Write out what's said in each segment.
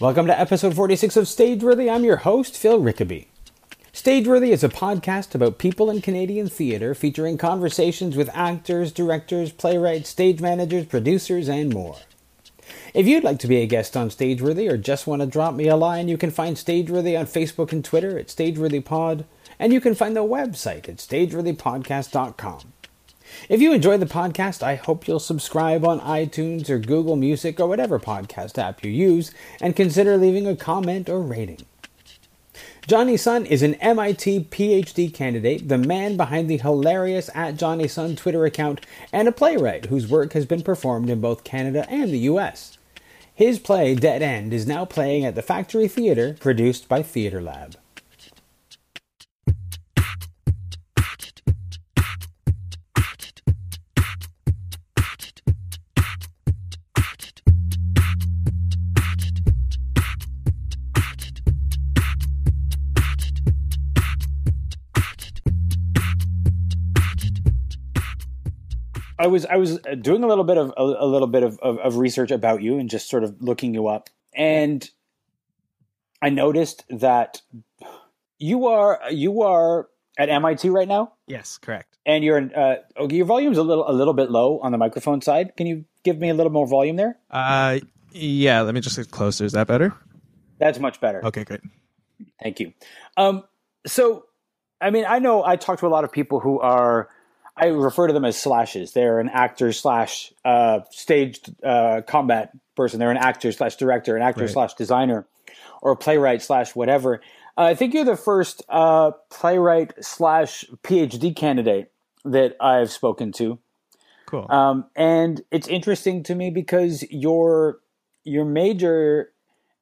Welcome to episode 46 of Stageworthy. I'm your host, Phil Rickaby. Stageworthy is a podcast about people in Canadian theatre featuring conversations with actors, directors, playwrights, stage managers, producers, and more. If you'd like to be a guest on Stageworthy or just want to drop me a line, you can find Stageworthy on Facebook and Twitter at StageworthyPod, and you can find the website at StageworthyPodcast.com. If you enjoy the podcast, I hope you'll subscribe on iTunes or Google Music or whatever podcast app you use, and consider leaving a comment or rating. Jonny Sun is an MIT PhD candidate, the man behind the hilarious at Jonny Sun Twitter account, and a playwright whose work has been performed in both Canada and the US. His play Dead End is now playing at the Factory Theatre, produced by Theatre Lab. I was I was doing a little bit of a, a little bit of, of, of, research about you and just sort of looking you up, and I noticed that you are you are at MIT right now. Yes, correct. And you're uh, okay. Your volume's a little a little bit low on the microphone side. Can you give me a little more volume there? Uh, yeah. Let me just get closer. Is that better? That's much better. Okay, great. Thank you. Um, so, I mean, I know I talk to a lot of people who are I refer to them as slashes. They're an actor slash uh, staged uh, combat person. They're an actor slash director, an actor right. slash designer, or playwright slash whatever. Uh, I think you're the first uh, playwright slash PhD candidate that I've spoken to. Cool. Um, and it's interesting to me because your your major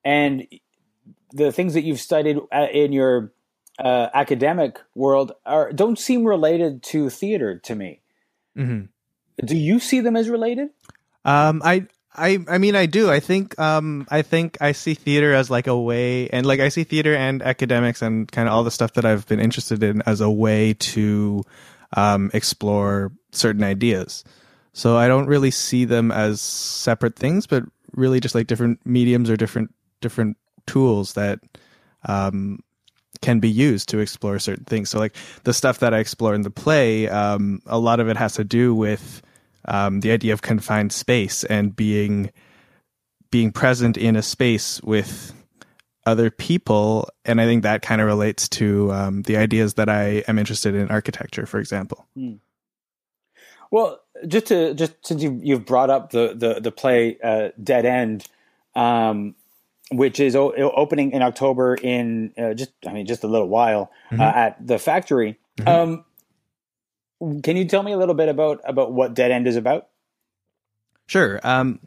and the things that you've studied uh, in your uh, academic world are don't seem related to theater to me. Mm-hmm. Do you see them as related? Um, I I I mean I do. I think um I think I see theater as like a way and like I see theater and academics and kind of all the stuff that I've been interested in as a way to um explore certain ideas. So I don't really see them as separate things but really just like different mediums or different different tools that um can be used to explore certain things. So, like the stuff that I explore in the play, um, a lot of it has to do with um, the idea of confined space and being being present in a space with other people, and I think that kind of relates to um, the ideas that I am interested in architecture, for example. Hmm. Well, just to just since you you've brought up the the the play uh, Dead End. Um, which is o- opening in October in uh, just I mean just a little while uh, mm-hmm. uh, at the factory. Mm-hmm. Um, can you tell me a little bit about about what Dead End is about? Sure. Um,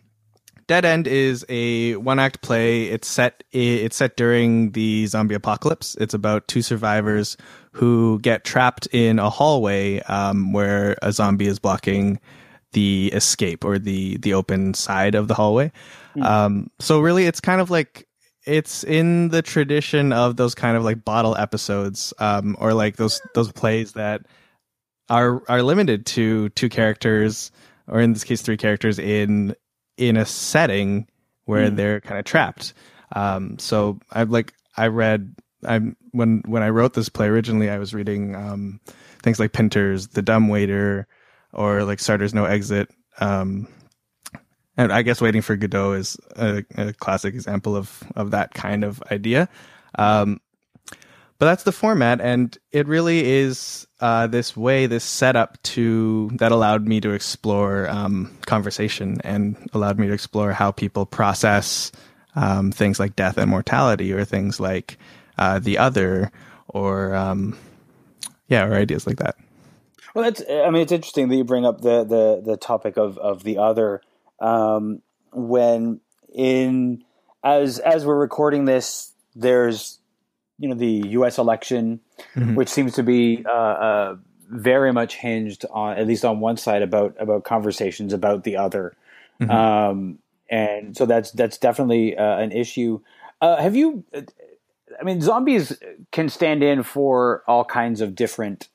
Dead End is a one act play. It's set it's set during the zombie apocalypse. It's about two survivors who get trapped in a hallway um, where a zombie is blocking the escape or the the open side of the hallway. Mm. Um, so really, it's kind of like it's in the tradition of those kind of like bottle episodes, um, or like those those plays that are are limited to two characters, or in this case, three characters in in a setting where mm. they're kind of trapped. Um, so I like I read I when when I wrote this play originally, I was reading um, things like Pinter's The Dumb Waiter or like Sartre's No Exit. Um, and I guess Waiting for Godot is a, a classic example of of that kind of idea. Um, but that's the format, and it really is uh, this way, this setup to that allowed me to explore um, conversation and allowed me to explore how people process um, things like death and mortality, or things like uh, the other, or um, yeah, or ideas like that. Well, that's. I mean, it's interesting that you bring up the the the topic of of the other um, when in as as we're recording this, there's you know the U.S. election, mm-hmm. which seems to be uh, uh, very much hinged on at least on one side about about conversations about the other, mm-hmm. um, and so that's that's definitely uh, an issue. Uh, have you? I mean, zombies can stand in for all kinds of different.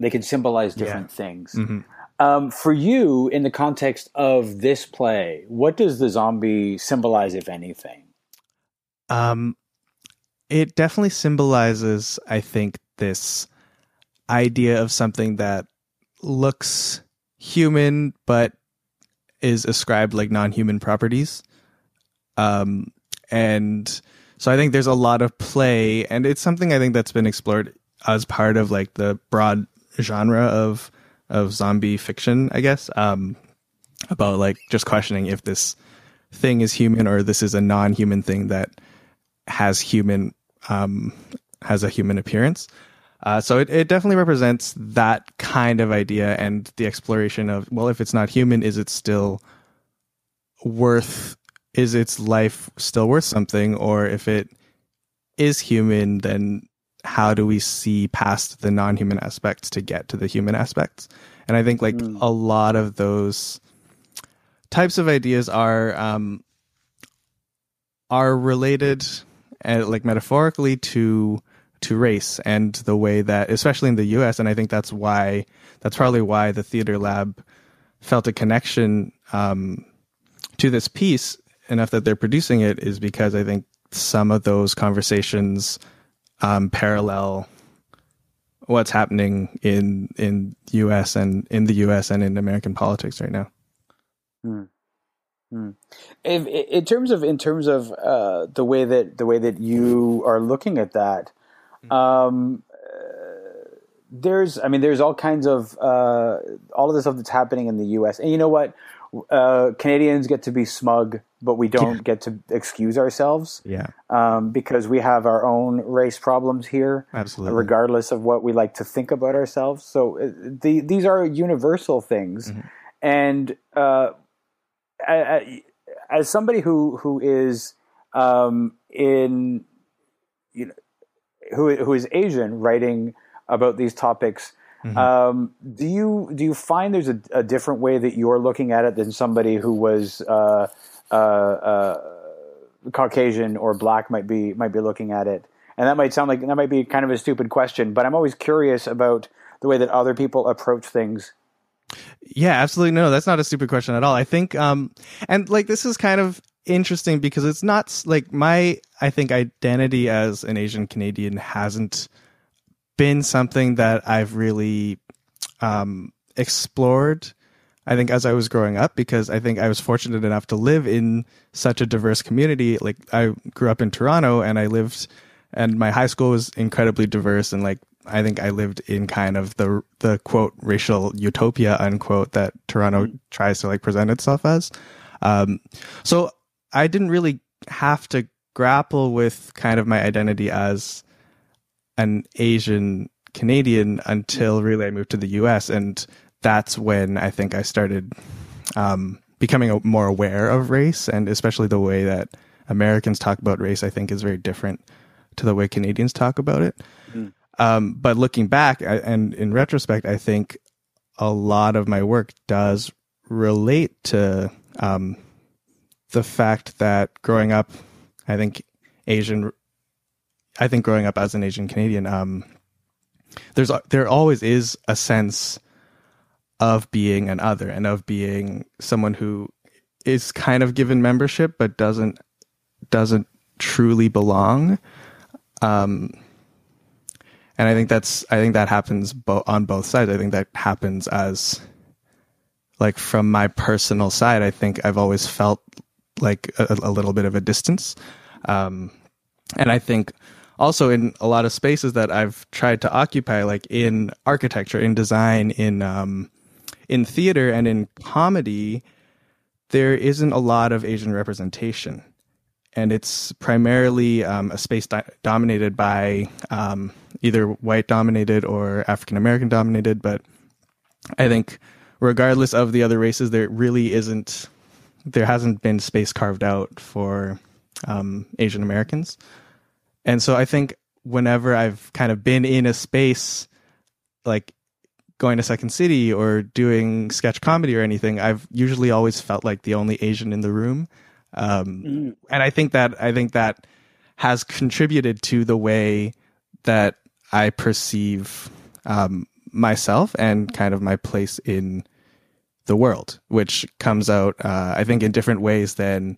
They can symbolize different yeah. things. Mm-hmm. Um, for you, in the context of this play, what does the zombie symbolize, if anything? Um, it definitely symbolizes, I think, this idea of something that looks human but is ascribed like non-human properties. Um, and so I think there's a lot of play, and it's something I think that's been explored as part of like the broad genre of of zombie fiction, I guess. Um, about like just questioning if this thing is human or this is a non-human thing that has human um, has a human appearance. Uh, so it, it definitely represents that kind of idea and the exploration of well, if it's not human, is it still worth? Is its life still worth something? Or if it is human, then how do we see past the non-human aspects to get to the human aspects? And I think like mm. a lot of those types of ideas are um, are related, uh, like metaphorically, to to race and the way that, especially in the U.S., and I think that's why that's probably why the theater lab felt a connection um, to this piece enough that they're producing it is because I think some of those conversations um, parallel what's happening in in U.S. and in the U.S. and in American politics right now. Hmm. Hmm. In, in, terms of in terms of uh, the way that the way that you are looking at that, hmm. um, uh, there's I mean there's all kinds of uh, all of the stuff that's happening in the U.S. and you know what uh, Canadians get to be smug, but we don't get to excuse ourselves. Yeah, um, because we have our own race problems here. Absolutely, regardless of what we like to think about ourselves. So uh, the, these are universal things, mm-hmm. and uh, as somebody who who is um, in you know who who is Asian writing about these topics. Mm-hmm. Um, do you do you find there's a, a, different way that you're looking at it than somebody who was uh, uh, uh, Caucasian or black might be might be looking at it? And that might sound like that might be kind of a stupid question, but I'm always curious about the way that other people approach things yeah, absolutely. No, that's not a stupid question at all. I think, um, and like this is kind of interesting because it's not like my, I think, identity as an Asian Canadian hasn't been something that I've really um, explored. I think as I was growing up, because I think I was fortunate enough to live in such a diverse community. Like I grew up in Toronto and I lived, and my high school was incredibly diverse and like I think I lived in kind of the the quote racial utopia unquote that Toronto mm-hmm. tries to like present itself as. Um, so I didn't really have to grapple with kind of my identity as an Asian Canadian until really I moved to the U.S. and that's when I think I started um, becoming more aware of race and especially the way that Americans talk about race. I think is very different to the way Canadians talk about it. Mm. Um, but looking back and in retrospect, I think a lot of my work does relate to um, the fact that growing up, I think Asian, I think growing up as an Asian Canadian, um, there's there always is a sense of being an other and of being someone who is kind of given membership but doesn't doesn't truly belong. Um, and I think that's I think that happens bo- on both sides. I think that happens as like from my personal side. I think I've always felt like a, a little bit of a distance, um, and I think also in a lot of spaces that I've tried to occupy, like in architecture, in design, in um, in theater, and in comedy, there isn't a lot of Asian representation, and it's primarily um, a space di- dominated by um, either white dominated or African American dominated. But I think, regardless of the other races, there really isn't, there hasn't been space carved out for um, Asian Americans. And so I think whenever I've kind of been in a space like going to Second City or doing sketch comedy or anything, I've usually always felt like the only Asian in the room. Um, mm. And I think that I think that has contributed to the way that I perceive um, myself and kind of my place in the world, which comes out, uh, I think, in different ways than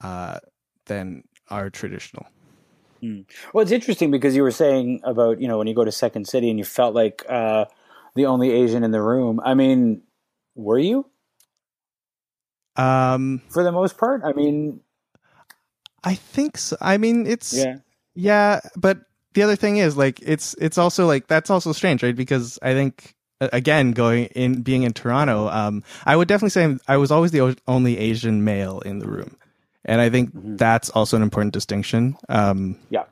uh, than are traditional. Mm. Well, it's interesting because you were saying about you know when you go to Second City and you felt like uh, the only Asian in the room. I mean, were you? Um, for the most part, I mean, I think so. I mean, it's yeah, yeah. But the other thing is, like, it's it's also like that's also strange, right? Because I think again, going in being in Toronto, um, I would definitely say I was always the only Asian male in the room, and I think mm-hmm. that's also an important distinction. Um, yeah,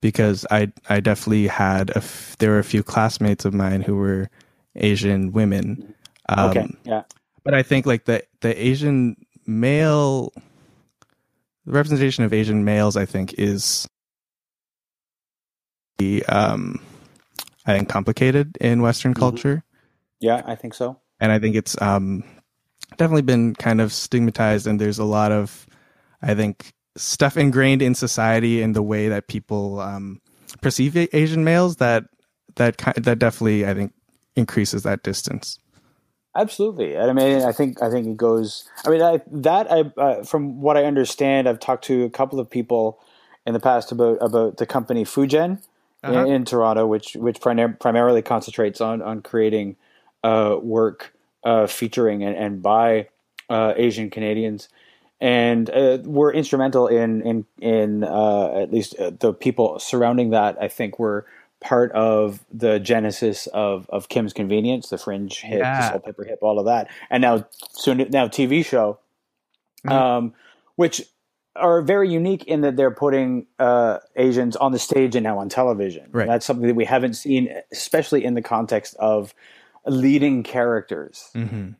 because I I definitely had a f- there were a few classmates of mine who were Asian women. Um, okay, yeah, but I think like the the Asian male the representation of Asian males, I think, is the um, I think complicated in Western mm-hmm. culture. Yeah, I think so. And I think it's um, definitely been kind of stigmatized, and there's a lot of, I think, stuff ingrained in society and the way that people um, perceive Asian males that that that definitely I think increases that distance. Absolutely. I mean, I think I think it goes. I mean, I, that I uh, from what I understand, I've talked to a couple of people in the past about about the company fu-GEN uh-huh. in, in, Toronto, which which prim- primarily concentrates on on creating uh, work uh, featuring and, and by uh, Asian Canadians, and uh, were instrumental in in in uh, at least the people surrounding that. I think were part of the genesis of, of Kim's Convenience, the Fringe hit, yeah. the Soulpepper hip, all of that, and now soon now TV show, mm-hmm. um, which are very unique in that they're putting uh, Asians on the stage and now on television. Right. That's something that we haven't seen, especially in the context of leading characters. Mm-hmm.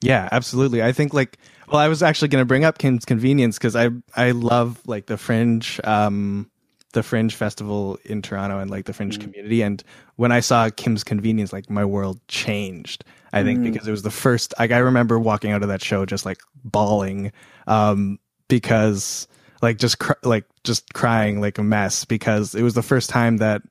Yeah, absolutely. I think like well, I was actually going to bring up Kim's Convenience because I I love like the Fringe. Um, the Fringe Festival in Toronto and like the Fringe mm. community. And when I saw Kim's Convenience, like my world changed. I think mm. because it was the first. Like I remember walking out of that show just like bawling, um, because like just cr- like just crying like a mess because it was the first time that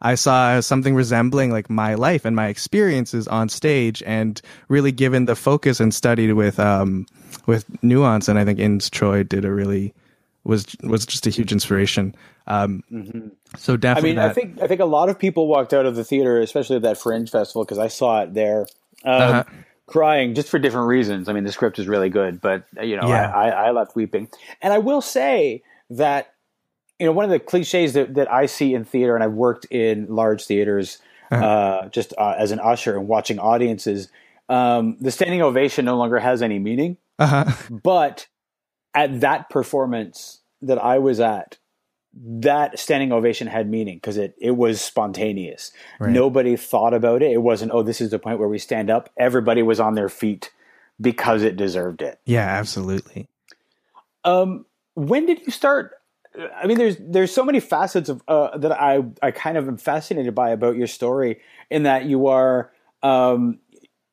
I saw something resembling like my life and my experiences on stage and really given the focus and studied with um with nuance and I think Ins Choi did a really was was just a huge inspiration. Um, mm-hmm. So definitely, I mean, that... I think I think a lot of people walked out of the theater, especially at that Fringe festival, because I saw it there, um, uh-huh. crying just for different reasons. I mean, the script is really good, but you know, yeah. I, I, I left weeping. And I will say that you know one of the cliches that, that I see in theater, and I've worked in large theaters uh-huh. uh, just uh, as an usher and watching audiences. Um, the standing ovation no longer has any meaning, uh-huh. but at that performance that I was at, that standing ovation had meaning because it it was spontaneous. Right. Nobody thought about it. It wasn't, oh, this is the point where we stand up. Everybody was on their feet because it deserved it. Yeah, absolutely. Um, when did you start? I mean, there's there's so many facets of uh, that I I kind of am fascinated by about your story. In that you are um,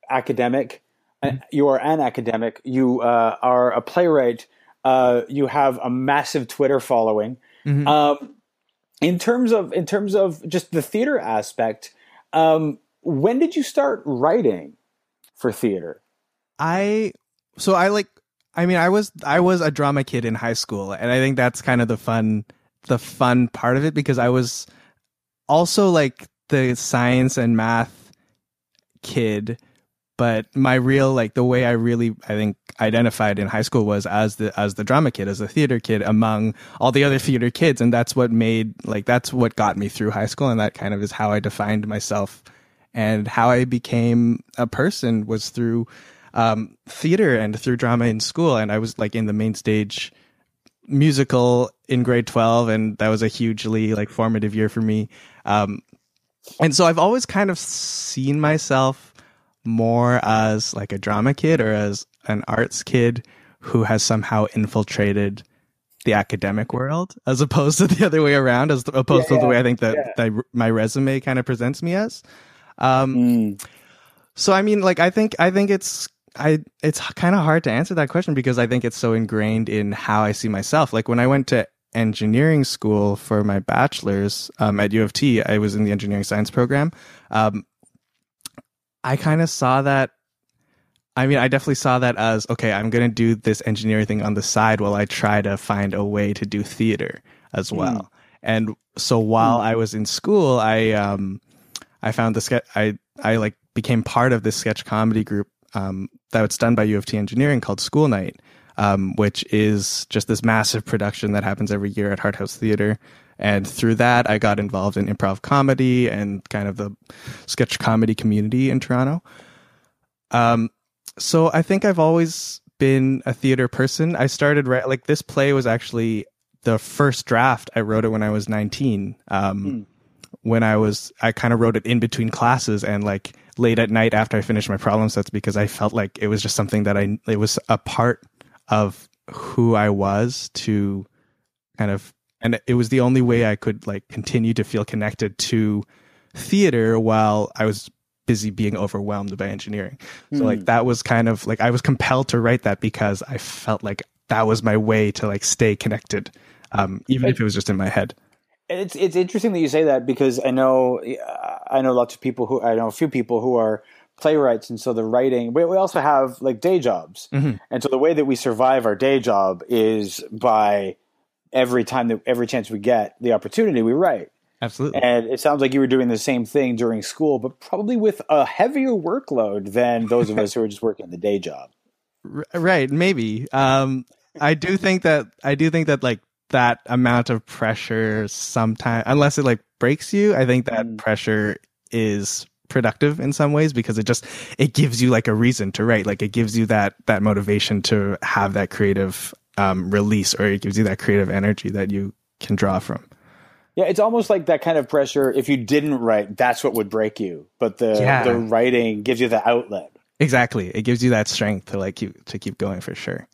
academic, mm-hmm. you are an academic, you uh, are a playwright, uh, you have a massive Twitter following. Mm-hmm. Um, in terms of in terms of just the theater aspect, um, when did you start writing for theater? I so I like I mean I was I was a drama kid in high school and I think that's kind of the fun the fun part of it because I was also like the science and math kid but my real like the way I really I think identified in high school was as the as the drama kid as a theater kid among all the other theater kids and that's what made like that's what got me through high school and that kind of is how I defined myself and how I became a person was through um, theater and through drama in school and I was like in the main stage musical in grade 12 and that was a hugely like formative year for me um, and so I've always kind of seen myself more as like a drama kid or as an arts kid who has somehow infiltrated the academic world as opposed to the other way around as opposed yeah, to the way I think that, yeah. that my resume kind of presents me as. Um, mm. so I mean, like, I think, I think it's, I, it's kind of hard to answer that question because I think it's so ingrained in how I see myself. Like when I went to engineering school for my bachelor's, um, at U of T, I was in the engineering science program. Um, I kind of saw that I mean, I definitely saw that as okay, I'm going to do this engineering thing on the side while I try to find a way to do theater as Hmm. well. And so while I was in school, I um I found the sketch I I like became part of this sketch comedy group um that was done by U of T Engineering called Skule Nite, um, which is just this massive production that happens every year at Hart House Theater. And through that, I got involved in improv comedy and kind of the sketch comedy community in Toronto. Um, so I think I've always been a theater person. I started ri- like this play was actually the first draft. I wrote it when I was 19. Um, When I was, I kind of wrote it in between classes and like late at night after I finished my problem sets because I felt like it was just something that I, it was a part of who I was to kind of, and it was the only way I could like continue to feel connected to theater while I was busy being overwhelmed by engineering. So like that was kind of like I was compelled to write that because I felt like that was my way to like stay connected, um, even if it was just in my head. And It's it's interesting that you say that because I know I know lots of people who I know a few people who are playwrights, and so the writing. We, we also have like day jobs, and so the way that we survive our day job is by every time that every chance we get the opportunity, we write. Absolutely. And it sounds like you were doing the same thing during school, but probably with a heavier workload than those of us who are just working the day job. R- right maybe um i do think that i do think that like that amount of pressure sometimes unless it like breaks you i think that pressure is productive in some ways because it just it gives you like a reason to write like it gives you that that motivation to have that creative um release or it gives you that creative energy that you can draw from Yeah, it's almost like that kind of pressure. If you didn't write, that's what would break you. But the Yeah. the writing gives you the outlet. exactly it gives you that strength to like keep to keep going for sure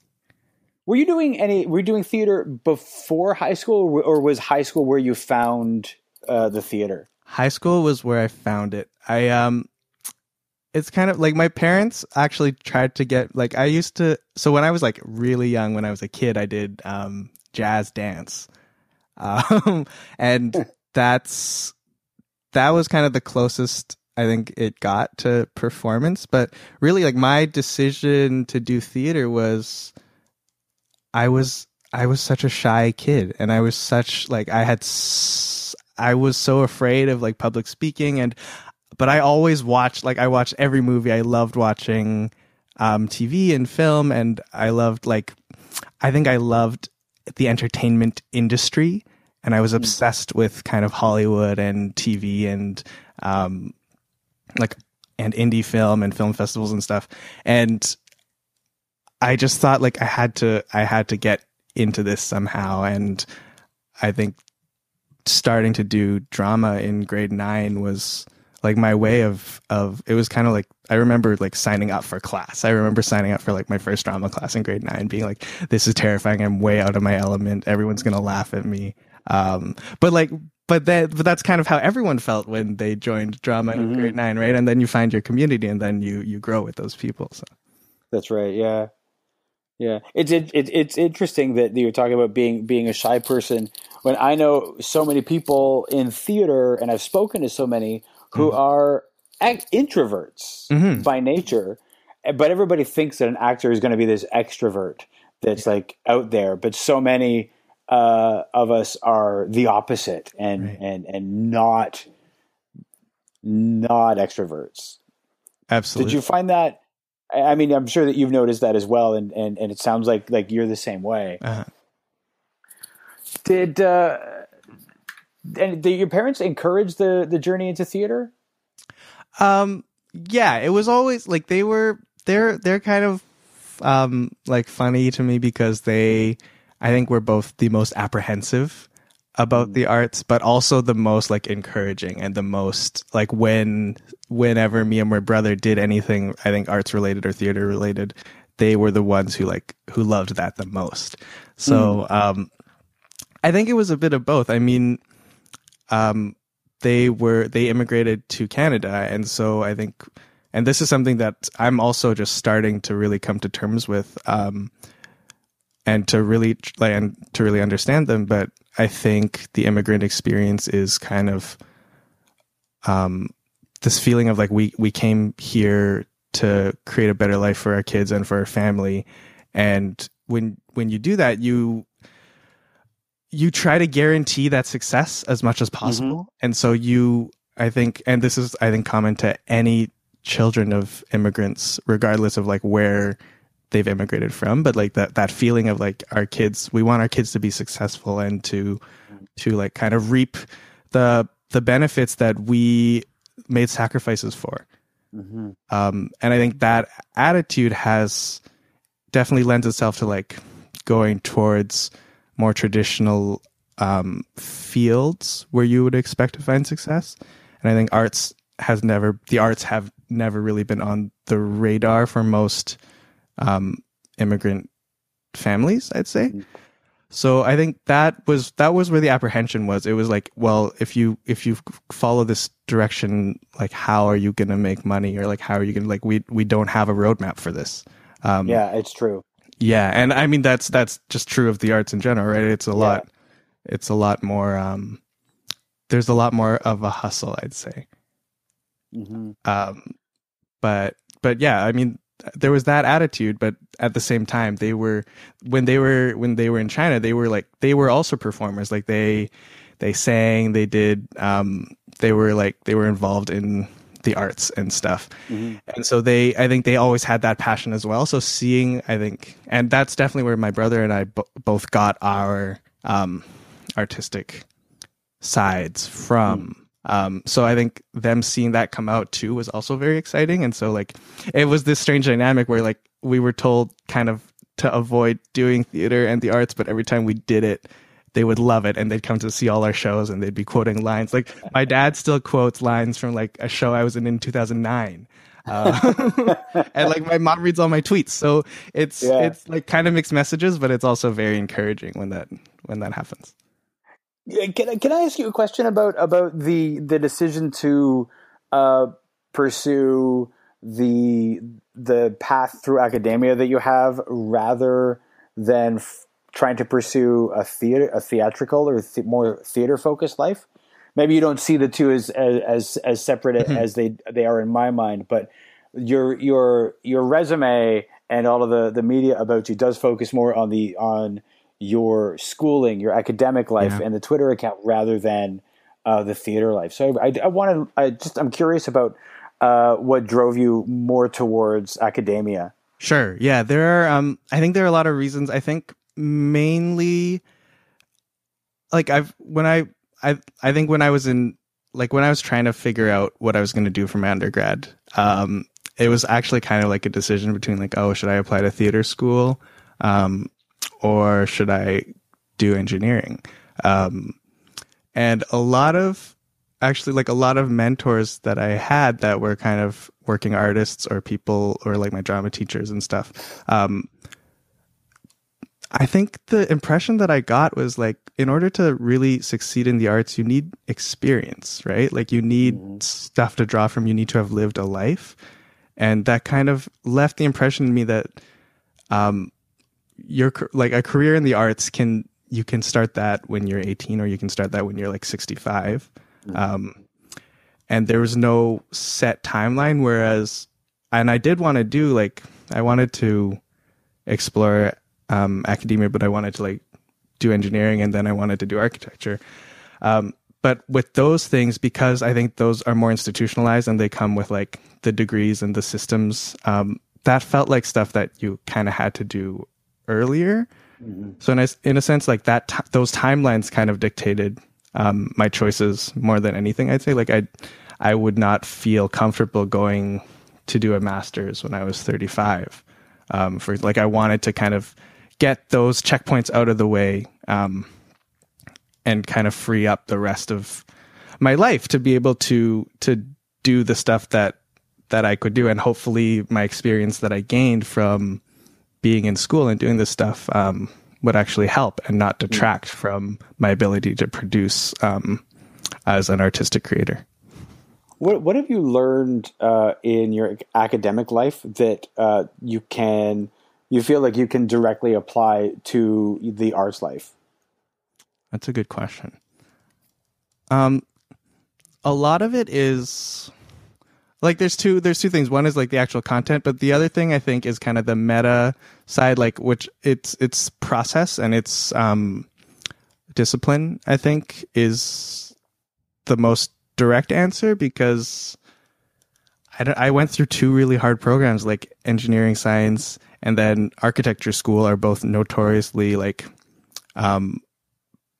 Were you doing any? Were you doing theater before high school, or was high school where you found uh, the theater? high school was where I found it. I um it's kind of like my parents actually tried to get like I used to so when I was like really young when I was a kid I did um jazz dance. Um and that's that was kind of the closest I think it got to performance, but really like my decision to do theater was I was I was such a shy kid and I was such like I had s- I was so afraid of like public speaking and but I always watched like I watched every movie. I loved watching um TV and film and I loved like I think I loved the entertainment industry and I was obsessed with kind of Hollywood and TV and um like and indie film and film festivals and stuff. And I just thought like I had to I had to get into this somehow and I think starting to do drama in grade 9 was like my way of of it was kind of like I remember like signing up for class. I remember signing up for like my first drama class in grade 9 being like this is terrifying. I'm way out of my element. Everyone's going to laugh at me. Um but like but that but that's kind of how everyone felt when they joined drama in grade 9, right? And then you find your community and then you you grow with those people. So That's right. Yeah, yeah. It's it, it, it's interesting that you're talking about being being a shy person when I know so many people in theater, and I've spoken to so many who are ac- introverts by nature, but everybody thinks that an actor is going to be this extrovert that's like out there. But so many uh, of us are the opposite, and and and not not extroverts. absolutely. Did you find that? I mean, I'm sure that you've noticed that as well, and and, and it sounds like like you're the same way. Uh-huh. Did uh, and did your parents encourage the the journey into theater? Um, yeah, it was always like they were they're they're kind of um like funny to me because they I think were both the most apprehensive about the arts, but also the most like encouraging and the most like when whenever me and my brother did anything I think arts related or theater related, they were the ones who like who loved that the most. So um I think it was a bit of both. I mean, um, they were they immigrated to Canada, and so I think, and this is something that I'm also just starting to really come to terms with, um, and to really and to really understand them. But I think the immigrant experience is kind of, um, this feeling of like we we came here to create a better life for our kids and for our family. And when when you do that, you you try to guarantee that success as much as possible. Mm-hmm. And so you I think and this is I think common to any children of immigrants regardless of like where they've immigrated from but like that that feeling of like our kids we want our kids to be successful and to to like kind of reap the the benefits that we made sacrifices for mm-hmm. um and i think that attitude has definitely lends itself to like going towards more traditional um fields where you would expect to find success and i think arts has never the arts have never really been on the radar for most um, immigrant families, I'd say. So I think that was that was where the apprehension was. It was like, well, if you if you follow this direction, like how are you going to make money, or like how are you going to like we we don't have a roadmap for this. Um, yeah, it's true. Yeah, and I mean that's that's just true of the arts in general, right? It's a yeah. lot. It's a lot more. Um, there's a lot more of a hustle, I'd say. Mm-hmm. Um, but but yeah, I mean there was that attitude but at the same time they were when they were when they were in china they were like they were also performers like they they sang they did um they were like they were involved in the arts and stuff mm-hmm. and so they i think they always had that passion as well so seeing i think and that's definitely where my brother and i bo- both got our um artistic sides from mm-hmm. Um, so I think them seeing that come out too was also very exciting. And so like it was this strange dynamic where like we were told kind of to avoid doing theater and the arts, but every time we did it, they would love it and they'd come to see all our shows and they'd be quoting lines. Like my dad still quotes lines from like a show I was in in 2009. Uh, and like my mom reads all my tweets. So it's, yeah. it's like kind of mixed messages, but it's also very encouraging when that, when that happens. Can I, can I ask you a question about about the the decision to uh, pursue the the path through academia that you have rather than f- trying to pursue a theater a theatrical or th- more theater focused life? Maybe you don't see the two as as as separate mm-hmm. as they they are in my mind, but your your your resume and all of the the media about you does focus more on the on your schooling, your academic life, yeah. and the Twitter account rather than uh, the theater life. So I, I wanted, I just, I'm curious about uh, what drove you more towards academia. Sure. Yeah, there are. Um, I think there are a lot of reasons. I think mainly, like I've when I I I think when I was in like when I was trying to figure out what I was going to do for my undergrad, um, it was actually kind of like a decision between like, oh, should I apply to theater school? Um, or should I do engineering? Um, and a lot of actually like a lot of mentors that I had that were kind of working artists or people or like my drama teachers and stuff. Um, I think the impression that I got was like, in order to really succeed in the arts, you need experience, right? Like you need mm-hmm. stuff to draw from. You need to have lived a life. And that kind of left the impression in me that, um, your like a career in the arts can you can start that when you're 18 or you can start that when you're like 65 mm-hmm. um, and there was no set timeline whereas and i did want to do like i wanted to explore um, academia but i wanted to like do engineering and then i wanted to do architecture um, but with those things because i think those are more institutionalized and they come with like the degrees and the systems um, that felt like stuff that you kind of had to do earlier. Mm-hmm. So in a, in a sense, like that, t- those timelines kind of dictated um, my choices more than anything. I'd say like I, I would not feel comfortable going to do a master's when I was 35. Um, for like I wanted to kind of get those checkpoints out of the way um, and kind of free up the rest of my life to be able to to do the stuff that that I could do and hopefully my experience that I gained from being in school and doing this stuff um, would actually help and not detract mm. from my ability to produce um, as an artistic creator. What What have you learned uh, in your academic life that uh, you can you feel like you can directly apply to the arts life? That's a good question. Um, a lot of it is like there's two there's two things. One is like the actual content but the other thing i think is kind of the meta side like which it's it's process and it's um discipline i think is the most direct answer because I, don't- I went through two really hard programs like engineering science and then architecture school are both notoriously like um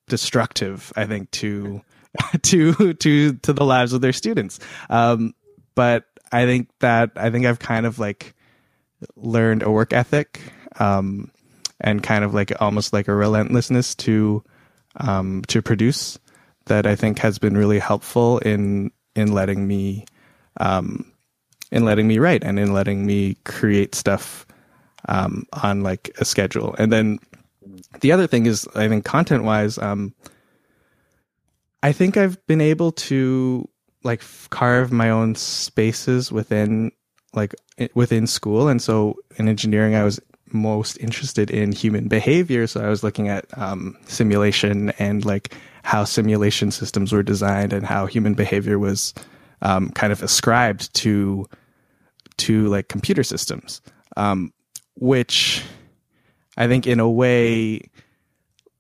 destructive i think to to to to the lives of their students. Um but i think that i think i've kind of like learned a work ethic um and kind of like almost like a relentlessness to um to produce that i think has been really helpful in in letting me um in letting me write and in letting me create stuff um on like a schedule. And then the other thing is i think content wise um I think I've been able to like carve my own spaces within like within school. And so in engineering I was most interested in human behavior. So I was looking at um, simulation and like how simulation systems were designed and how human behavior was um, kind of ascribed to to like computer systems. Um, which I think in a way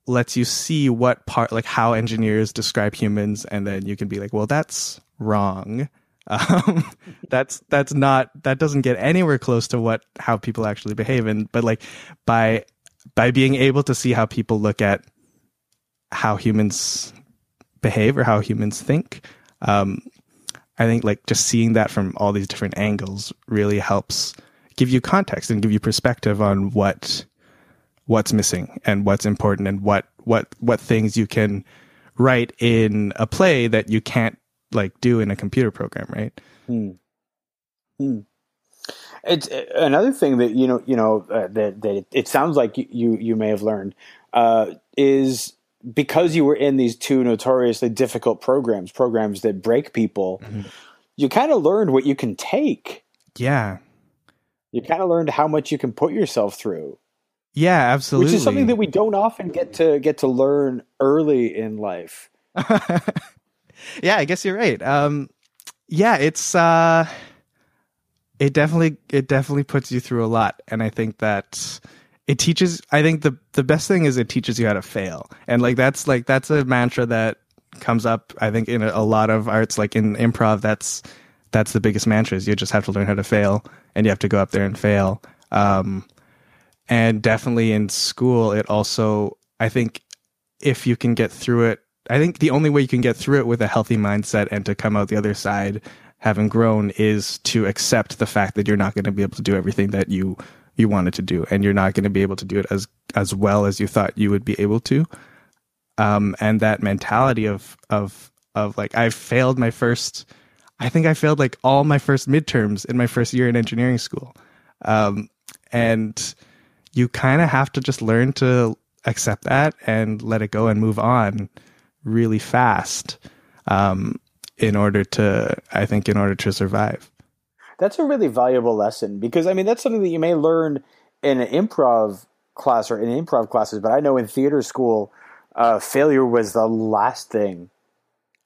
lets you see what part like how engineers describe humans. And then you can be like well that's wrong. Um, that's that's not that doesn't get anywhere close to what how people actually behave. And but like by by being able to see how people look at how humans behave or how humans think um, i think like just seeing that from all these different angles really helps give you context and give you perspective on what what's missing and what's important and what what what things you can write in a play that you can't like do in a computer program right It's uh, another thing that you know, you know uh, that that it, it sounds like you you, may have learned uh, is because you were in these two notoriously difficult programs, programs that break people. You kind of learned what you can take. yeah You kind of learned how much you can put yourself through, yeah absolutely which is something that we don't often get to get to learn early in life. yeah i guess you're right. Um yeah it's uh it definitely it definitely puts you through a lot. And i think that it teaches i think the the best thing is it teaches you how to fail. And like that's like that's a mantra that comes up i think in a, lot of arts like in improv that's that's the biggest mantra is you just have to learn how to fail and you have to go up there and fail. Um and definitely in school it also i think if you can get through it i think the only way you can get through it with a healthy mindset and to come out the other side having grown is to accept the fact that you're not going to be able to do everything that you you wanted to do and you're not going to be able to do it as as well as you thought you would be able to. Um and that mentality of of of like i failed my first i think i failed like all my first midterms in my first year in engineering school. Um and you kind of have to just learn to accept that and let it go and move on really fast um, in order to i think in order to survive That's a really valuable lesson because I mean that's something that you may learn in an improv class or in improv classes, but I know in theater school, uh, failure was the last thing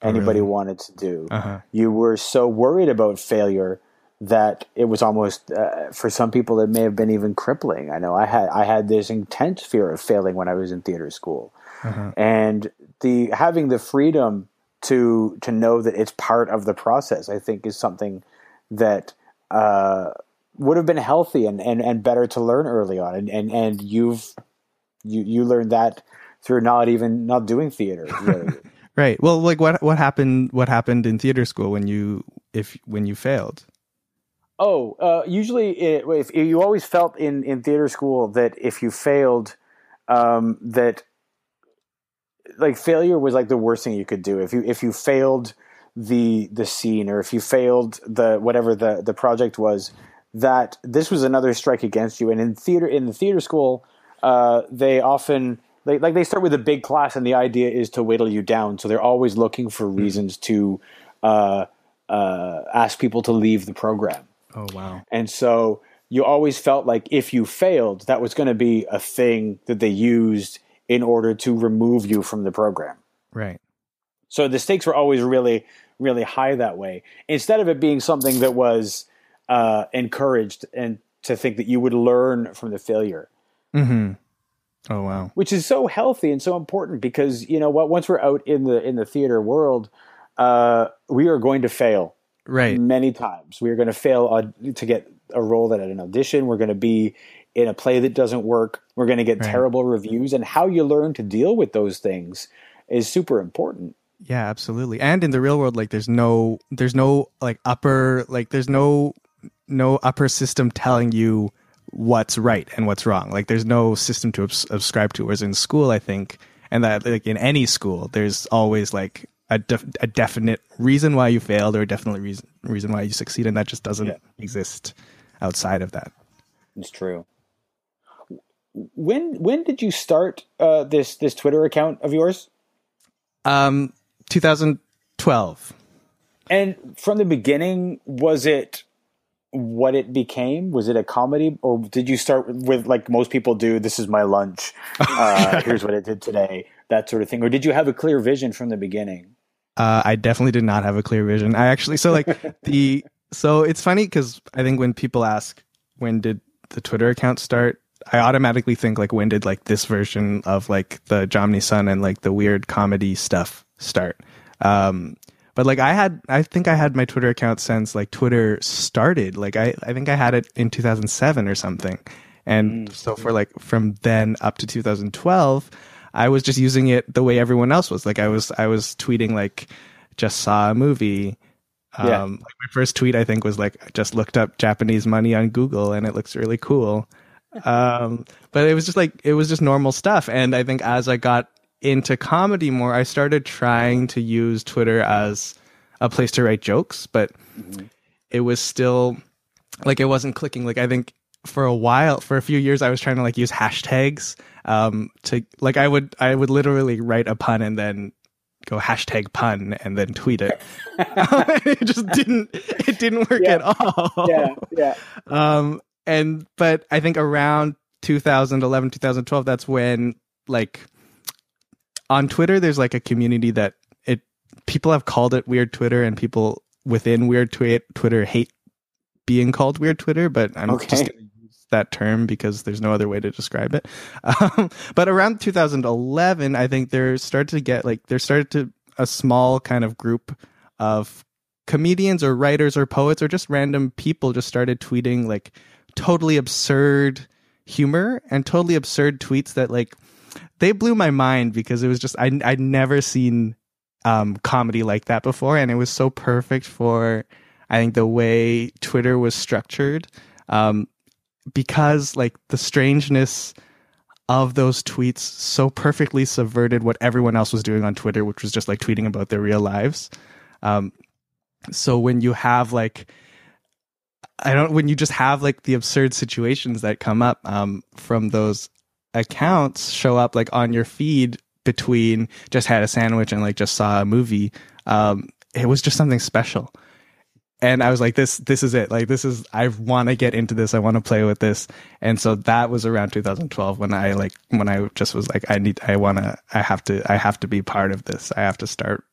anybody really? wanted to do. uh-huh. You were so worried about failure that it was almost uh, for some people it may have been even crippling. I know I had I had this intense fear of failing when I was in theater school, Uh-huh. and the having the freedom to to know that it's part of the process, I think, is something that uh, would have been healthy and, and, and better to learn early on. And, and, and you've, you, you learned that through not even, not doing theater. Really. right well like what what happened what happened in theater school when you if when you failed oh, uh, usually it, if you always felt in, in theater school that if you failed, um, that like failure was like the worst thing you could do. If you, if you failed the, the scene or if you failed the, whatever the, the project was, that this was another strike against you. And in theater, in the theater school, uh, they often they, like they start with a big class, and the idea is to whittle you down. So they're always looking for reasons to uh, uh, ask people to leave the program. oh wow And so you always felt like if you failed, that was going to be a thing that they used in order to remove you from the program. right So the stakes were always really, really high that way. Instead of it being something that was uh, encouraged and to think that you would learn from the failure. Mm-hmm. Oh wow! Which is so healthy and so important because you know what? Once we're out in the in the theater world, uh, we are going to fail right many times. We are going to fail to get a role that at an audition. We're going to be in a play that doesn't work. We're going to get right. terrible reviews, and how you learn to deal with those things is super important. Yeah, absolutely. And in the real world, like there's no there's no like upper like there's no no upper system telling you what's right and what's wrong. Like there's no system to subscribe to. Whereas in school, I think, and that like in any school, there's always like a, def- a definite reason why you failed or a definite reason reason why you succeed, and that just doesn't yeah. exist outside of that. It's true. When when did you start uh, this this Twitter account of yours? Um, 2012. And from the beginning, was it what it became? Was it a comedy, or did you start with like most people do? This is my lunch. Uh, here's what I did today. That sort of thing, or did you have a clear vision from the beginning? Uh, I definitely did not have a clear vision. I actually so like the so it's funny because I think when people ask when did the Twitter account start, I automatically think like when did like this version of like the Jonny Sun and like the weird comedy stuff start. Um, but like I had, I think I had my Twitter account since like Twitter started. Like I, I think I had it in 2007 or something. And mm. so for like from then up to 2012, I was just using it the way everyone else was. Like I was, I was tweeting like, just saw a movie. Um, yeah. like my first tweet I think was like I just looked up Japanese money on Google and it looks really cool. Um, but it was just like it was just normal stuff. And I think as I got into comedy more, I started trying to use Twitter as a place to write jokes, but mm-hmm. it was still like it wasn't clicking. Like I think for a while, for a few years, I was trying to like use hashtags um, to like I would I would literally write a pun and then go hashtag pun and then tweet it. it just didn't it didn't work yeah. at all. Yeah, yeah. Um, and but I think around 2011 2012 that's when like on Twitter, there's like a community that it people have called it weird Twitter, and people within weird twi- Twitter hate being called weird Twitter. But I'm okay. just to use that term because there's no other way to describe it. Um, but around 2011, I think there started to get like there started to a small kind of group of comedians or writers or poets or just random people just started tweeting like totally absurd humor and totally absurd tweets that like they blew my mind because it was just I I'd never seen um, comedy like that before, and it was so perfect for I think the way Twitter was structured, um, because like the strangeness of those tweets so perfectly subverted what everyone else was doing on Twitter, which was just like tweeting about their real lives. Um, so when you have like I don't when you just have like the absurd situations that come up um, from those accounts show up like on your feed between just had a sandwich and like just saw a movie um it was just something special. And i was like this this is it. Like this is i want to get into this. I want to play with this. And so that was around 2012 when i like when i just was like i need i want to i have to i have to be part of this. I have to start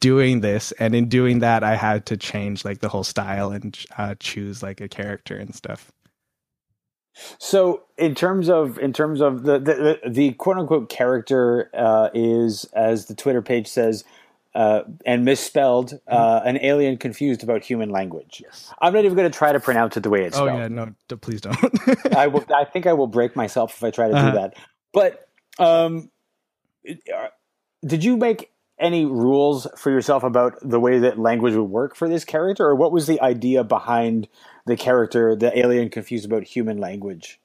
doing this and in doing that i had to change like the whole style and uh, choose like a character and stuff so, in terms of in terms of the the, the quote unquote character uh, is, as the Twitter page says, uh, and misspelled, uh, an alien confused about human language. Yes. I'm not even going to try to pronounce it the way it's oh, spelled. Oh yeah, no, please don't. I will. I think I will break myself if I try to uh-huh. do that. But um, uh, did you make any rules for yourself about the way that language would work for this character, or what was the idea behind the character, the alien confused about human language?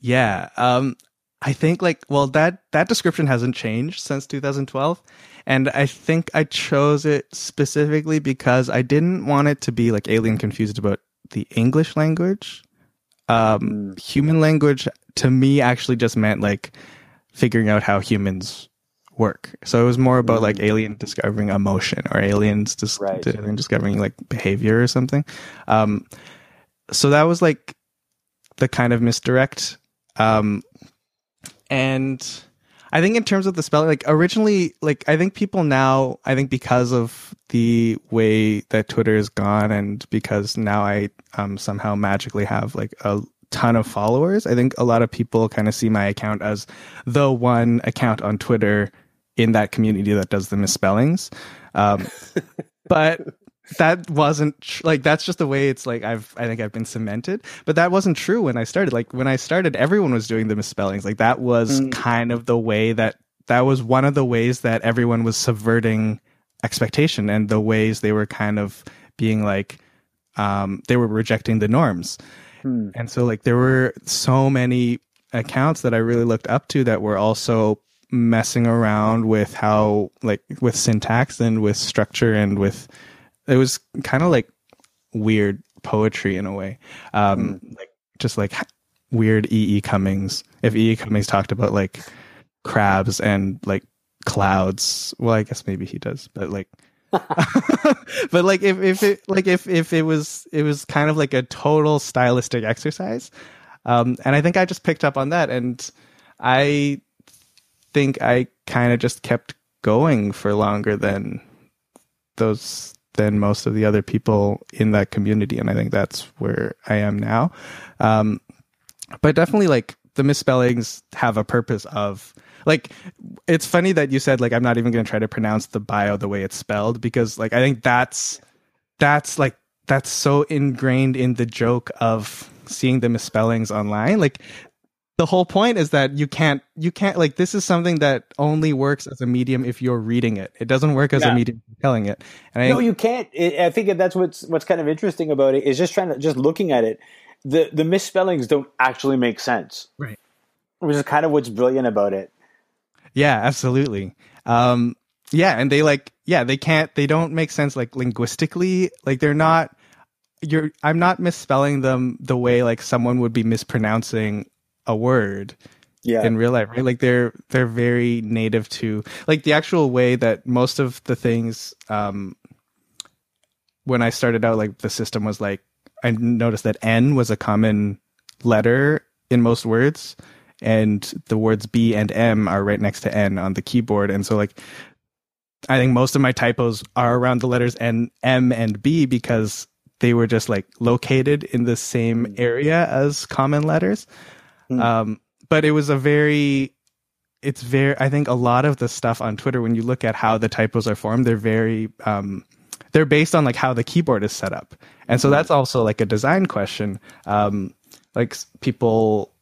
Yeah, um, I think like well that that description hasn't changed since 2012, and I think I chose it specifically because I didn't want it to be like alien confused about the English language. Um, mm. Human language to me actually just meant like figuring out how humans work. So it was more about like mm. alien discovering emotion or aliens dis- right. discovering like behavior or something. Um, so that was like the kind of misdirect. Um, and I think in terms of the spelling, like originally, like I think people now, I think because of the way that Twitter is gone, and because now I um, somehow magically have like a ton of followers, I think a lot of people kind of see my account as the one account on Twitter in that community that does the misspellings. Um, but that wasn't tr- like that's just the way it's like I've I think I've been cemented. But that wasn't true when I started. Like when I started, everyone was doing the misspellings. Like that was mm. kind of the way that that was one of the ways that everyone was subverting expectation and the ways they were kind of being like um they were rejecting the norms. Mm. And so like there were so many accounts that I really looked up to that were also messing around with how like with syntax and with structure and with it was kind of like weird poetry in a way. Um, mm. like just like weird E. E. Cummings. If E. E. Cummings talked about like crabs and like clouds, well, I guess maybe he does, but like. but like if, if it like if if it was it was kind of like a total stylistic exercise um and i think i just picked up on that and i think i kind of just kept going for longer than those than most of the other people in that community, and I think that's where I am now. Um, but definitely, like the misspellings have a purpose of like it's funny that you said like I'm not even going to try to pronounce the bio the way it's spelled because like I think that's that's like that's so ingrained in the joke of seeing the misspellings online like the whole point is that you can't you can't like this is something that only works as a medium if you're reading it. It doesn't work as yeah. a medium telling it. And no I, you can't. I think that's what's what's kind of interesting about it is just trying to just looking at it the the misspellings don't actually make sense. Right. Which is kind of what's brilliant about it. Yeah absolutely. Um yeah and they like yeah they can't they don't make sense like linguistically. Like they're not you're i'm not misspelling them the way like someone would be mispronouncing a word yeah. in real life, right? Like they're they're very native to like the actual way that most of the things um when I started out like the system was like I noticed that N was a common letter in most words and the words B and M are right next to N on the keyboard and so like I think most of my typos are around the letters N M and B because they were just like located in the same area as common letters. Mm. Um, but it was a very, it's very, I think a lot of the stuff on Twitter, when you look at how the typos are formed, they're very, um, they're based on like how the keyboard is set up. And so hmm. that's also like a design question. Um, like people,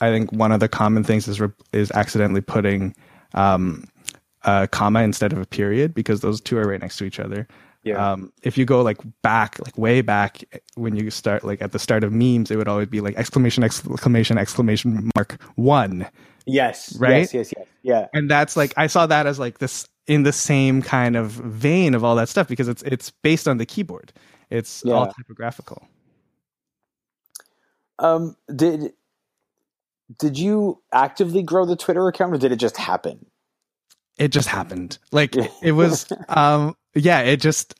I think one of the common things is, re- is accidentally putting, um, a comma instead of a period because those two are right next to each other. Yeah. Um, if you go like back, like way back when you start, like at the start of memes, it would always be like exclamation, exclamation, exclamation mark one. Yes. Right. Yes. Yes. Yes. Yeah. And that's like I saw that as like this in the same kind of vein of all that stuff because it's it's based on the keyboard. It's yeah. all typographical. Um. Did did you actively grow the Twitter account, or did it just happen? It just happened. Like it was. um yeah, it just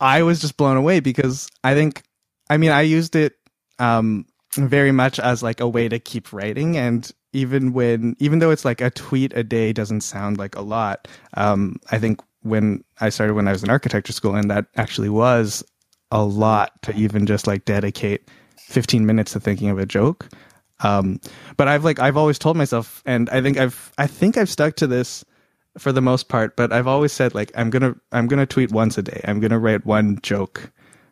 I was just blown away because I think I mean I used it um very much as like a way to keep writing and even when even though it's like a tweet a day doesn't sound like a lot um i think when i started when i was in architecture school and that actually was a lot to even just like dedicate 15 minutes to thinking of a joke. Um but i've like i've always told myself and i think i've i think i've stuck to this for the most part, but I've always said like I'm gonna I'm gonna tweet once a day. I'm gonna write one joke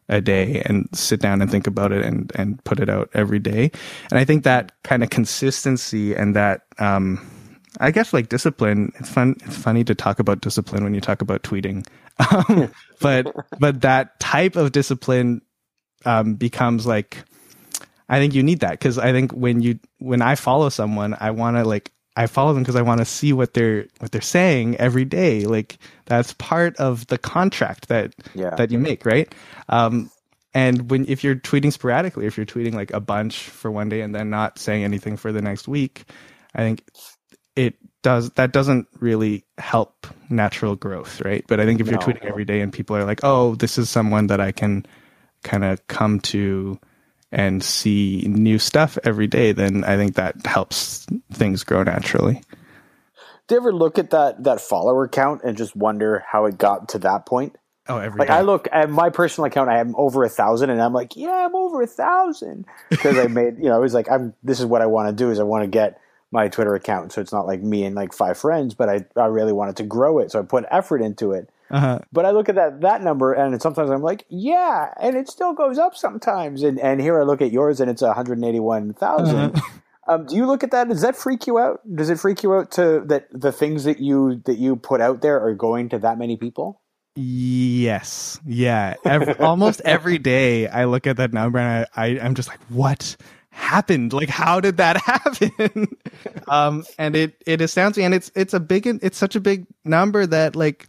a day and sit down and think about it and and put it out every day. And I think that kind of consistency and that um I guess like discipline. It's fun. It's funny to talk about discipline when you talk about tweeting, um, but but that type of discipline um, becomes like I think you need that because I think when you when I follow someone, I want to like I follow them because I want to see what they're what they're saying every day. Like that's part of the contract that yeah. that you make, right? Um, and when if you're tweeting sporadically, if you're tweeting like a bunch for one day and then not saying anything for the next week, I think it does that doesn't really help natural growth, right? But I think if you're tweeting every day and people are like, "Oh, this is someone that I can kind of come to and see new stuff every day, then I think that helps things grow naturally. do you ever look at that that follower count and just wonder how it got to that point? Oh, every Like day. I look at my personal account, I am over a thousand, and I'm like, yeah, I'm over a thousand because I made, you know, it was like, I'm. This is what I want to do is I want to get my Twitter account, so it's not like me and like five friends, but I I really wanted to grow it, so I put effort into it. Uh-huh. But I look at that that number, and sometimes I'm like, yeah, and it still goes up sometimes. And and here I look at yours, and it's 181,000. Um, do you look at that? Does that freak you out? Does it freak you out to that the things that you that you put out there are going to that many people? Yes. Yeah. Every, almost every day I look at that number and I, I I'm just like, what happened? Like, how did that happen? um, and it it astounds me, and it's it's a big it's such a big number that like.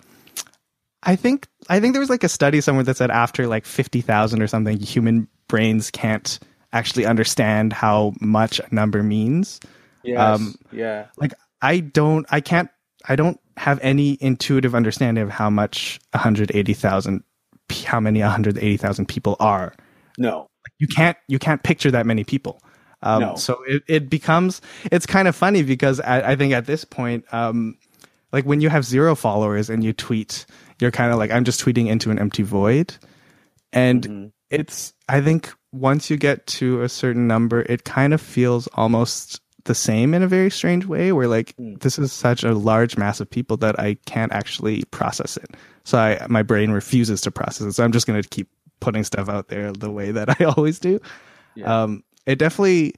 I think I think there was like a study somewhere that said after like fifty thousand or something, human brains can't actually understand how much a number means. Um, yeah. like I don't I can't I don't have any intuitive understanding of how much 180,000 how many 180,000 people are. No. You can't you can't picture that many people. Um, No. So it, it becomes it's kind of funny because I, I think at this point, um, like when you have zero followers and you tweet, you're kind of like I'm just tweeting into an empty void, and Mm-hmm. it's I think once you get to a certain number, it kind of feels almost the same in a very strange way where like this is such a large mass of people that I can't actually process it. So I my brain refuses to process it. So I'm just going to keep putting stuff out there the way that I always do. Um it definitely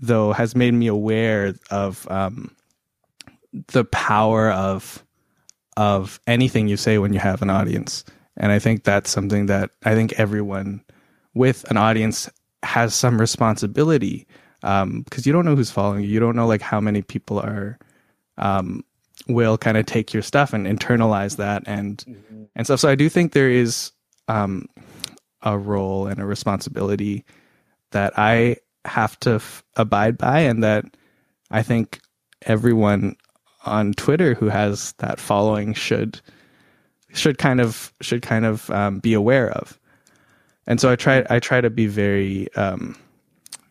though has made me aware of um the power of of anything you say when you have an audience. And I think that's something that I think everyone with an audience has some responsibility because you don't know who's following you. You don't know like how many people are um, will kind of take your stuff and internalize that and and stuff. So I do think there is um, a role and a responsibility that I have to f- abide by, and that I think everyone on Twitter who has that following should should kind of should kind of um, be aware of. And so I try I try to be very um,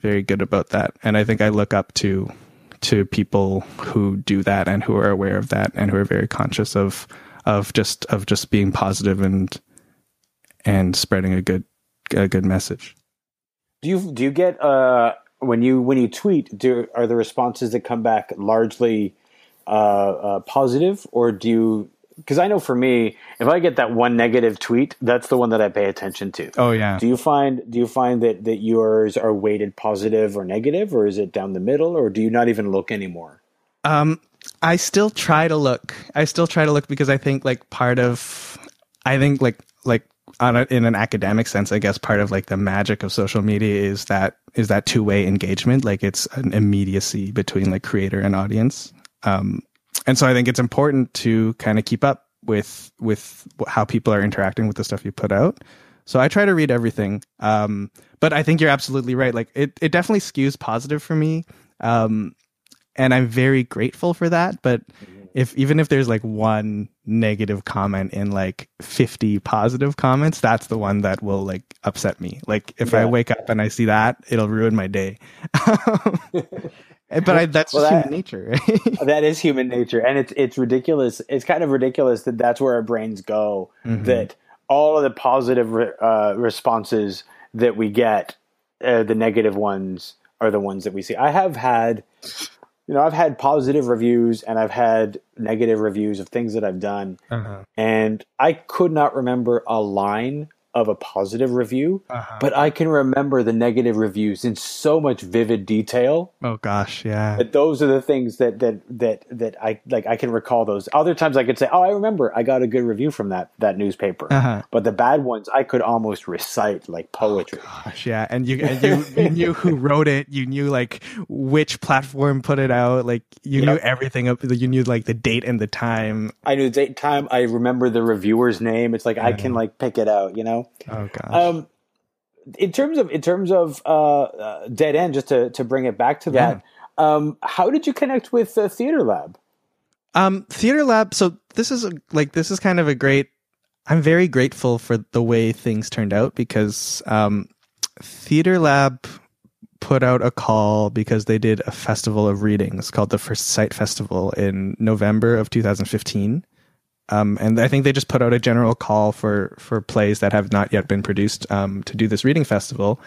very good about that, and I think I look up to to people who do that and who are aware of that and who are very conscious of of just of just being positive and and spreading a good a good message. Do you do you get uh when you when you tweet do are the responses that come back largely uh, uh positive or do you because I know for me if I get that one negative tweet that's the one that I pay attention to. Oh yeah. Do you find do you find that that yours are weighted positive or negative or is it down the middle or do you not even look anymore? Um, I still try to look. I still try to look because I think like part of, I think like like on a, in an academic sense, I guess part of like the magic of social media is that is that two way engagement. Like it's an immediacy between like creator and audience. Um, and so I think it's important to kind of keep up with with how people are interacting with the stuff you put out. So I try to read everything. Um, but I think you're absolutely right. Like it, it definitely skews positive for me. Um, and I'm very grateful for that. But if even if there's like one negative comment in like 50 positive comments, that's the one that will like upset me. Like if I wake up and I see that, it'll ruin my day. but I, that's Well, that- human nature, right? that is human nature. And it's it's ridiculous. It's kind of ridiculous that that's where our brains go that all of the positive uh, responses that we get uh, the negative ones are the ones that we see. I have had you know i've had positive reviews and i've had negative reviews of things that i've done. Uh-huh. and i could not remember a line of a positive review Uh-huh. but i can remember the negative reviews in so much vivid detail Oh gosh, yeah. but those are the things that that that that I like. I can recall those. Other times I could say, "Oh, I remember. I got a good review from that that newspaper." Uh-huh. But the bad ones, I could almost recite like poetry. Gosh, yeah, and you and you, you knew who wrote it. You knew like which platform put it out. Like you knew everything. Of, you knew like the date and the time. I knew the date, time. I remember the reviewer's name. It's like I can like pick it out. You know. Oh gosh. Um, in terms of in terms of uh, uh, Dead End, just to to bring it back to that. Um, how did you connect with uh, Theater Lab? Um, Theater Lab. So this is a, like this is kind of a great. I'm very grateful for the way things turned out because um, Theater Lab put out a call because they did a festival of readings called the First Sight Festival in November of 2015. Um, and I think they just put out a general call for for plays that have not yet been produced um, to do this reading festival.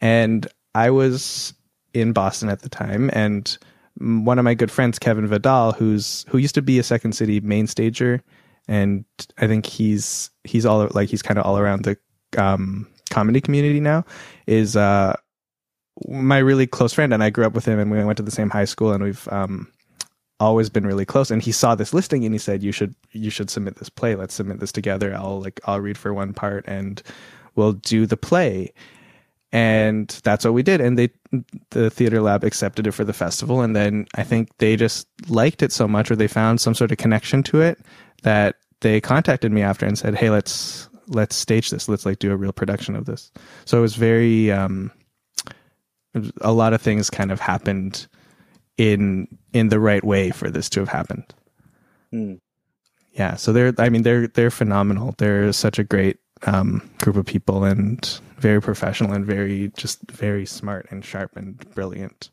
And I was in Boston at the time, and one of my good friends, Kevin Vidal, who's who used to be a Second City main stager, and I think he's he's all like he's kind of all around the um, comedy community now, is uh, my really close friend, and I grew up with him, and we went to the same high school, and we've um, always been really close. And he saw this listing, and he said, "You should you should submit this play. Let's submit this together. I'll like I'll read for one part, and we'll do the play." And that's what we did. And they the theater lab accepted it for the festival, and then I think they just liked it so much, or they found some sort of connection to it that they contacted me after and said, "Hey, let's let's stage this. Let's like do a real production of this." So it was very um, a lot of things kind of happened in in the right way for this to have happened. Hmm. Yeah, so they're I mean they're they're phenomenal. They're such a great um, group of people and very professional and very just very smart and sharp and brilliant.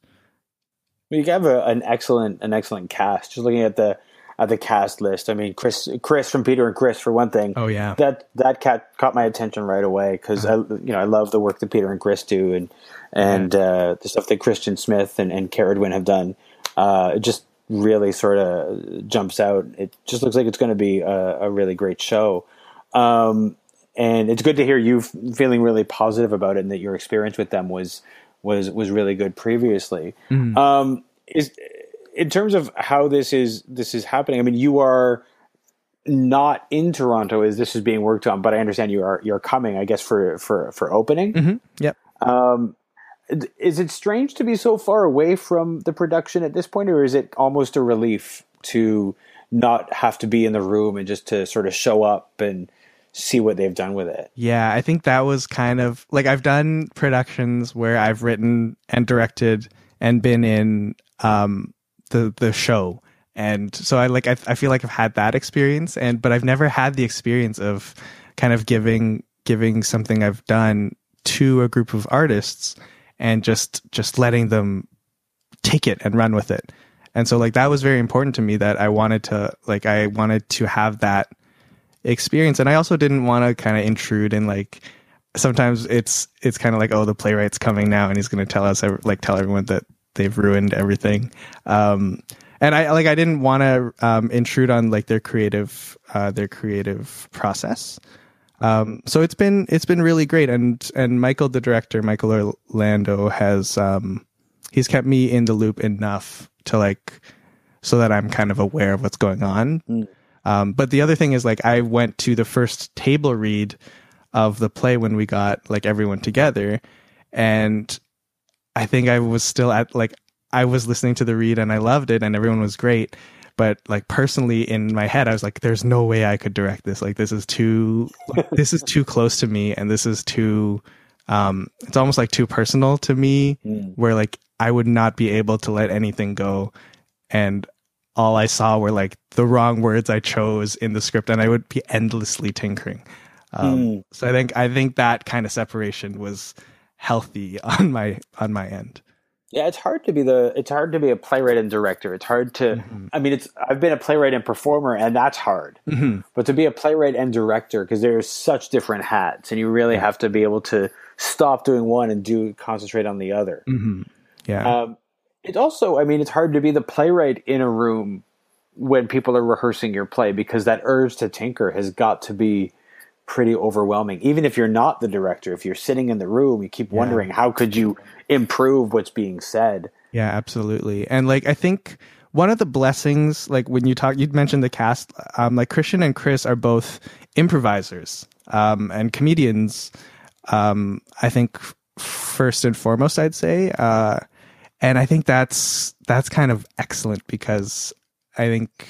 You have a, an excellent an excellent cast. Just looking at the at the cast list, I mean Chris Chris from Peter and Chris for one thing. Oh yeah, that that cat caught my attention right away because uh-huh. I you know I love the work that Peter and Chris do and and uh, the stuff that Christian Smith and and Caradwin have done. Uh, it just really sort of jumps out. It just looks like it's going to be a, a, really great show. Um, and it's good to hear you feeling really positive about it and that your experience with them was was was really good previously. Mm-hmm. Um, is in terms of how this is this is happening. I mean, you are not in Toronto as this is being worked on, but I understand you are you're coming. I guess for for for opening. Mm-hmm. Yep. Um, is it strange to be so far away from the production at this point, or is it almost a relief to not have to be in the room and just to sort of show up and see what they've done with it? Yeah, I think that was kind of like I've done productions where I've written and directed and been in um, the the show, and so I like I, I feel like I've had that experience, and but I've never had the experience of kind of giving giving something I've done to a group of artists and just just letting them take it and run with it. And so like that was very important to me that I wanted to like I wanted to have that experience and I also didn't want to kind of intrude in like sometimes it's it's kind of like oh the playwright's coming now and he's going to tell us like tell everyone that they've ruined everything. Um and I like I didn't want to um, intrude on like their creative uh, their creative process. Um, so it's been it's been really great, and and Michael, the director, Michael Orlando, has um, he's kept me in the loop enough to like so that I'm kind of aware of what's going on. Mm. Um, but the other thing is like I went to the first table read of the play when we got like everyone together, and I think I was still at like I was listening to the read and I loved it and everyone was great but like personally in my head i was like there's no way i could direct this like this is too like, this is too close to me and this is too um it's almost like too personal to me mm. where like i would not be able to let anything go and all i saw were like the wrong words i chose in the script and i would be endlessly tinkering um, mm. so i think i think that kind of separation was healthy on my on my end yeah, it's hard to be the it's hard to be a playwright and director. It's hard to mm-hmm. I mean it's I've been a playwright and performer and that's hard. Mm-hmm. But to be a playwright and director because there's such different hats and you really yeah. have to be able to stop doing one and do concentrate on the other. Mm-hmm. Yeah. Um, it's also I mean it's hard to be the playwright in a room when people are rehearsing your play because that urge to tinker has got to be pretty overwhelming. Even if you're not the director, if you're sitting in the room, you keep wondering how could you improve what's being said. Yeah, absolutely. And like I think one of the blessings, like when you talk, you'd mentioned the cast, um, like Christian and Chris are both improvisers um, and comedians. Um, I think first and foremost, I'd say, uh, and I think that's that's kind of excellent because I think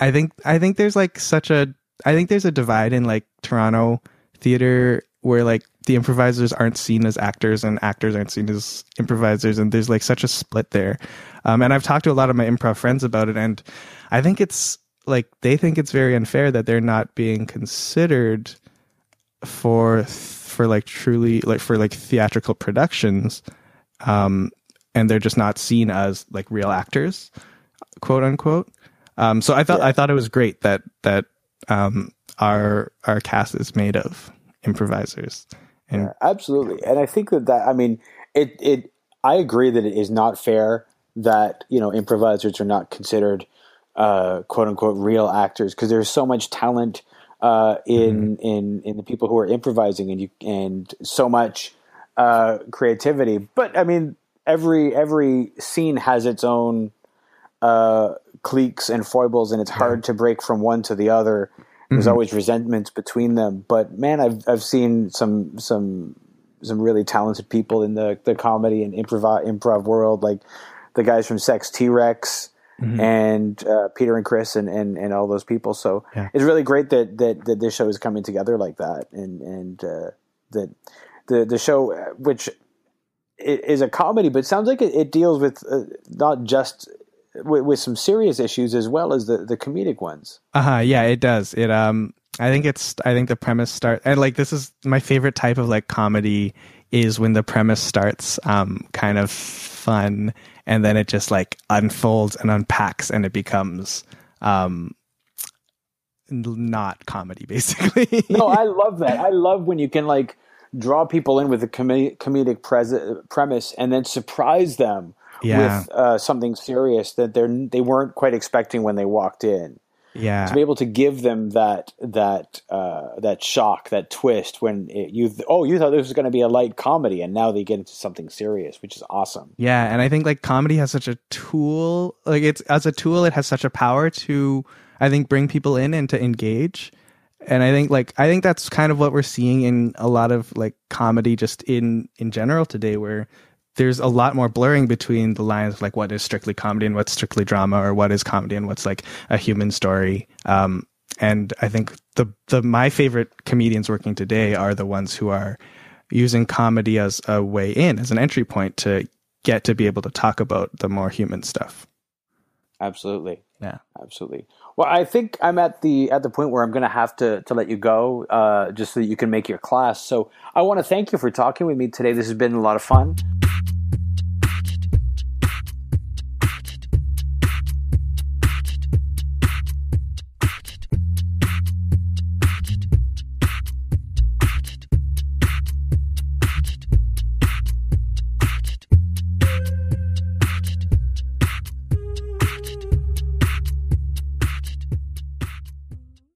I think I think there's like such a I think there's a divide in like Toronto theater where like the improvisers aren't seen as actors and actors aren't seen as improvisers and there's like such a split there um, and i've talked to a lot of my improv friends about it and i think it's like they think it's very unfair that they're not being considered for for like truly like for like theatrical productions um, and they're just not seen as like real actors, quote unquote. Um, so I thought Yeah. I thought it was great that that um, our our cast is made of improvisers. And Yeah, absolutely. And I think that that I mean it it I agree that it is not fair that, you know, improvisers are not considered uh quote unquote real actors because there's so much talent uh in in in the people who are improvising and you and so much uh creativity. But I mean every every scene has its own uh cliques and foibles and it's hard to break from one to the other. There's always resentments between them. But man, I've I've seen some some some really talented people in the the comedy and improv improv world, like the guys from Sex T Rex and uh, Peter and Chris and, and and all those people. So Yeah. it's really great that that that this show is coming together like that, and and uh, that the the show, uh, which is a comedy, but sounds like it, it deals with uh, not just with, with some serious issues as well as the the comedic ones. Uh huh. Yeah, it does. It um. I think it's. I think the premise start and like this is my favorite type of like comedy is when the premise starts um kind of fun and then it just like unfolds and unpacks and it becomes um not comedy basically. no, I love that. I love when you can like draw people in with a com- comedic pres- premise and then surprise them Yeah. with uh, something serious that they they weren't quite expecting when they walked in. yeah. To be able to give them that that uh, that shock, that twist when it, you oh you thought this was going to be a light comedy and now they get into something serious, which is awesome. Yeah, and I think like comedy has such a tool, like it's as a tool, it has such a power to, I think, bring people in and to engage. And I think like I think that's kind of what we're seeing in a lot of like comedy, just in in general today, where there's a lot more blurring between the lines of like what is strictly comedy and what's strictly drama, or what is comedy and what's like a human story. Um, and I think the the my favorite comedians working today are the ones who are using comedy as a way in, as an entry point to get to be able to talk about the more human stuff. Absolutely. Yeah. Absolutely. Well, I think I'm at the at the point where I'm going to have to to let you go, uh, just so that you can make your class. So I want to thank you for talking with me today. This has been a lot of fun.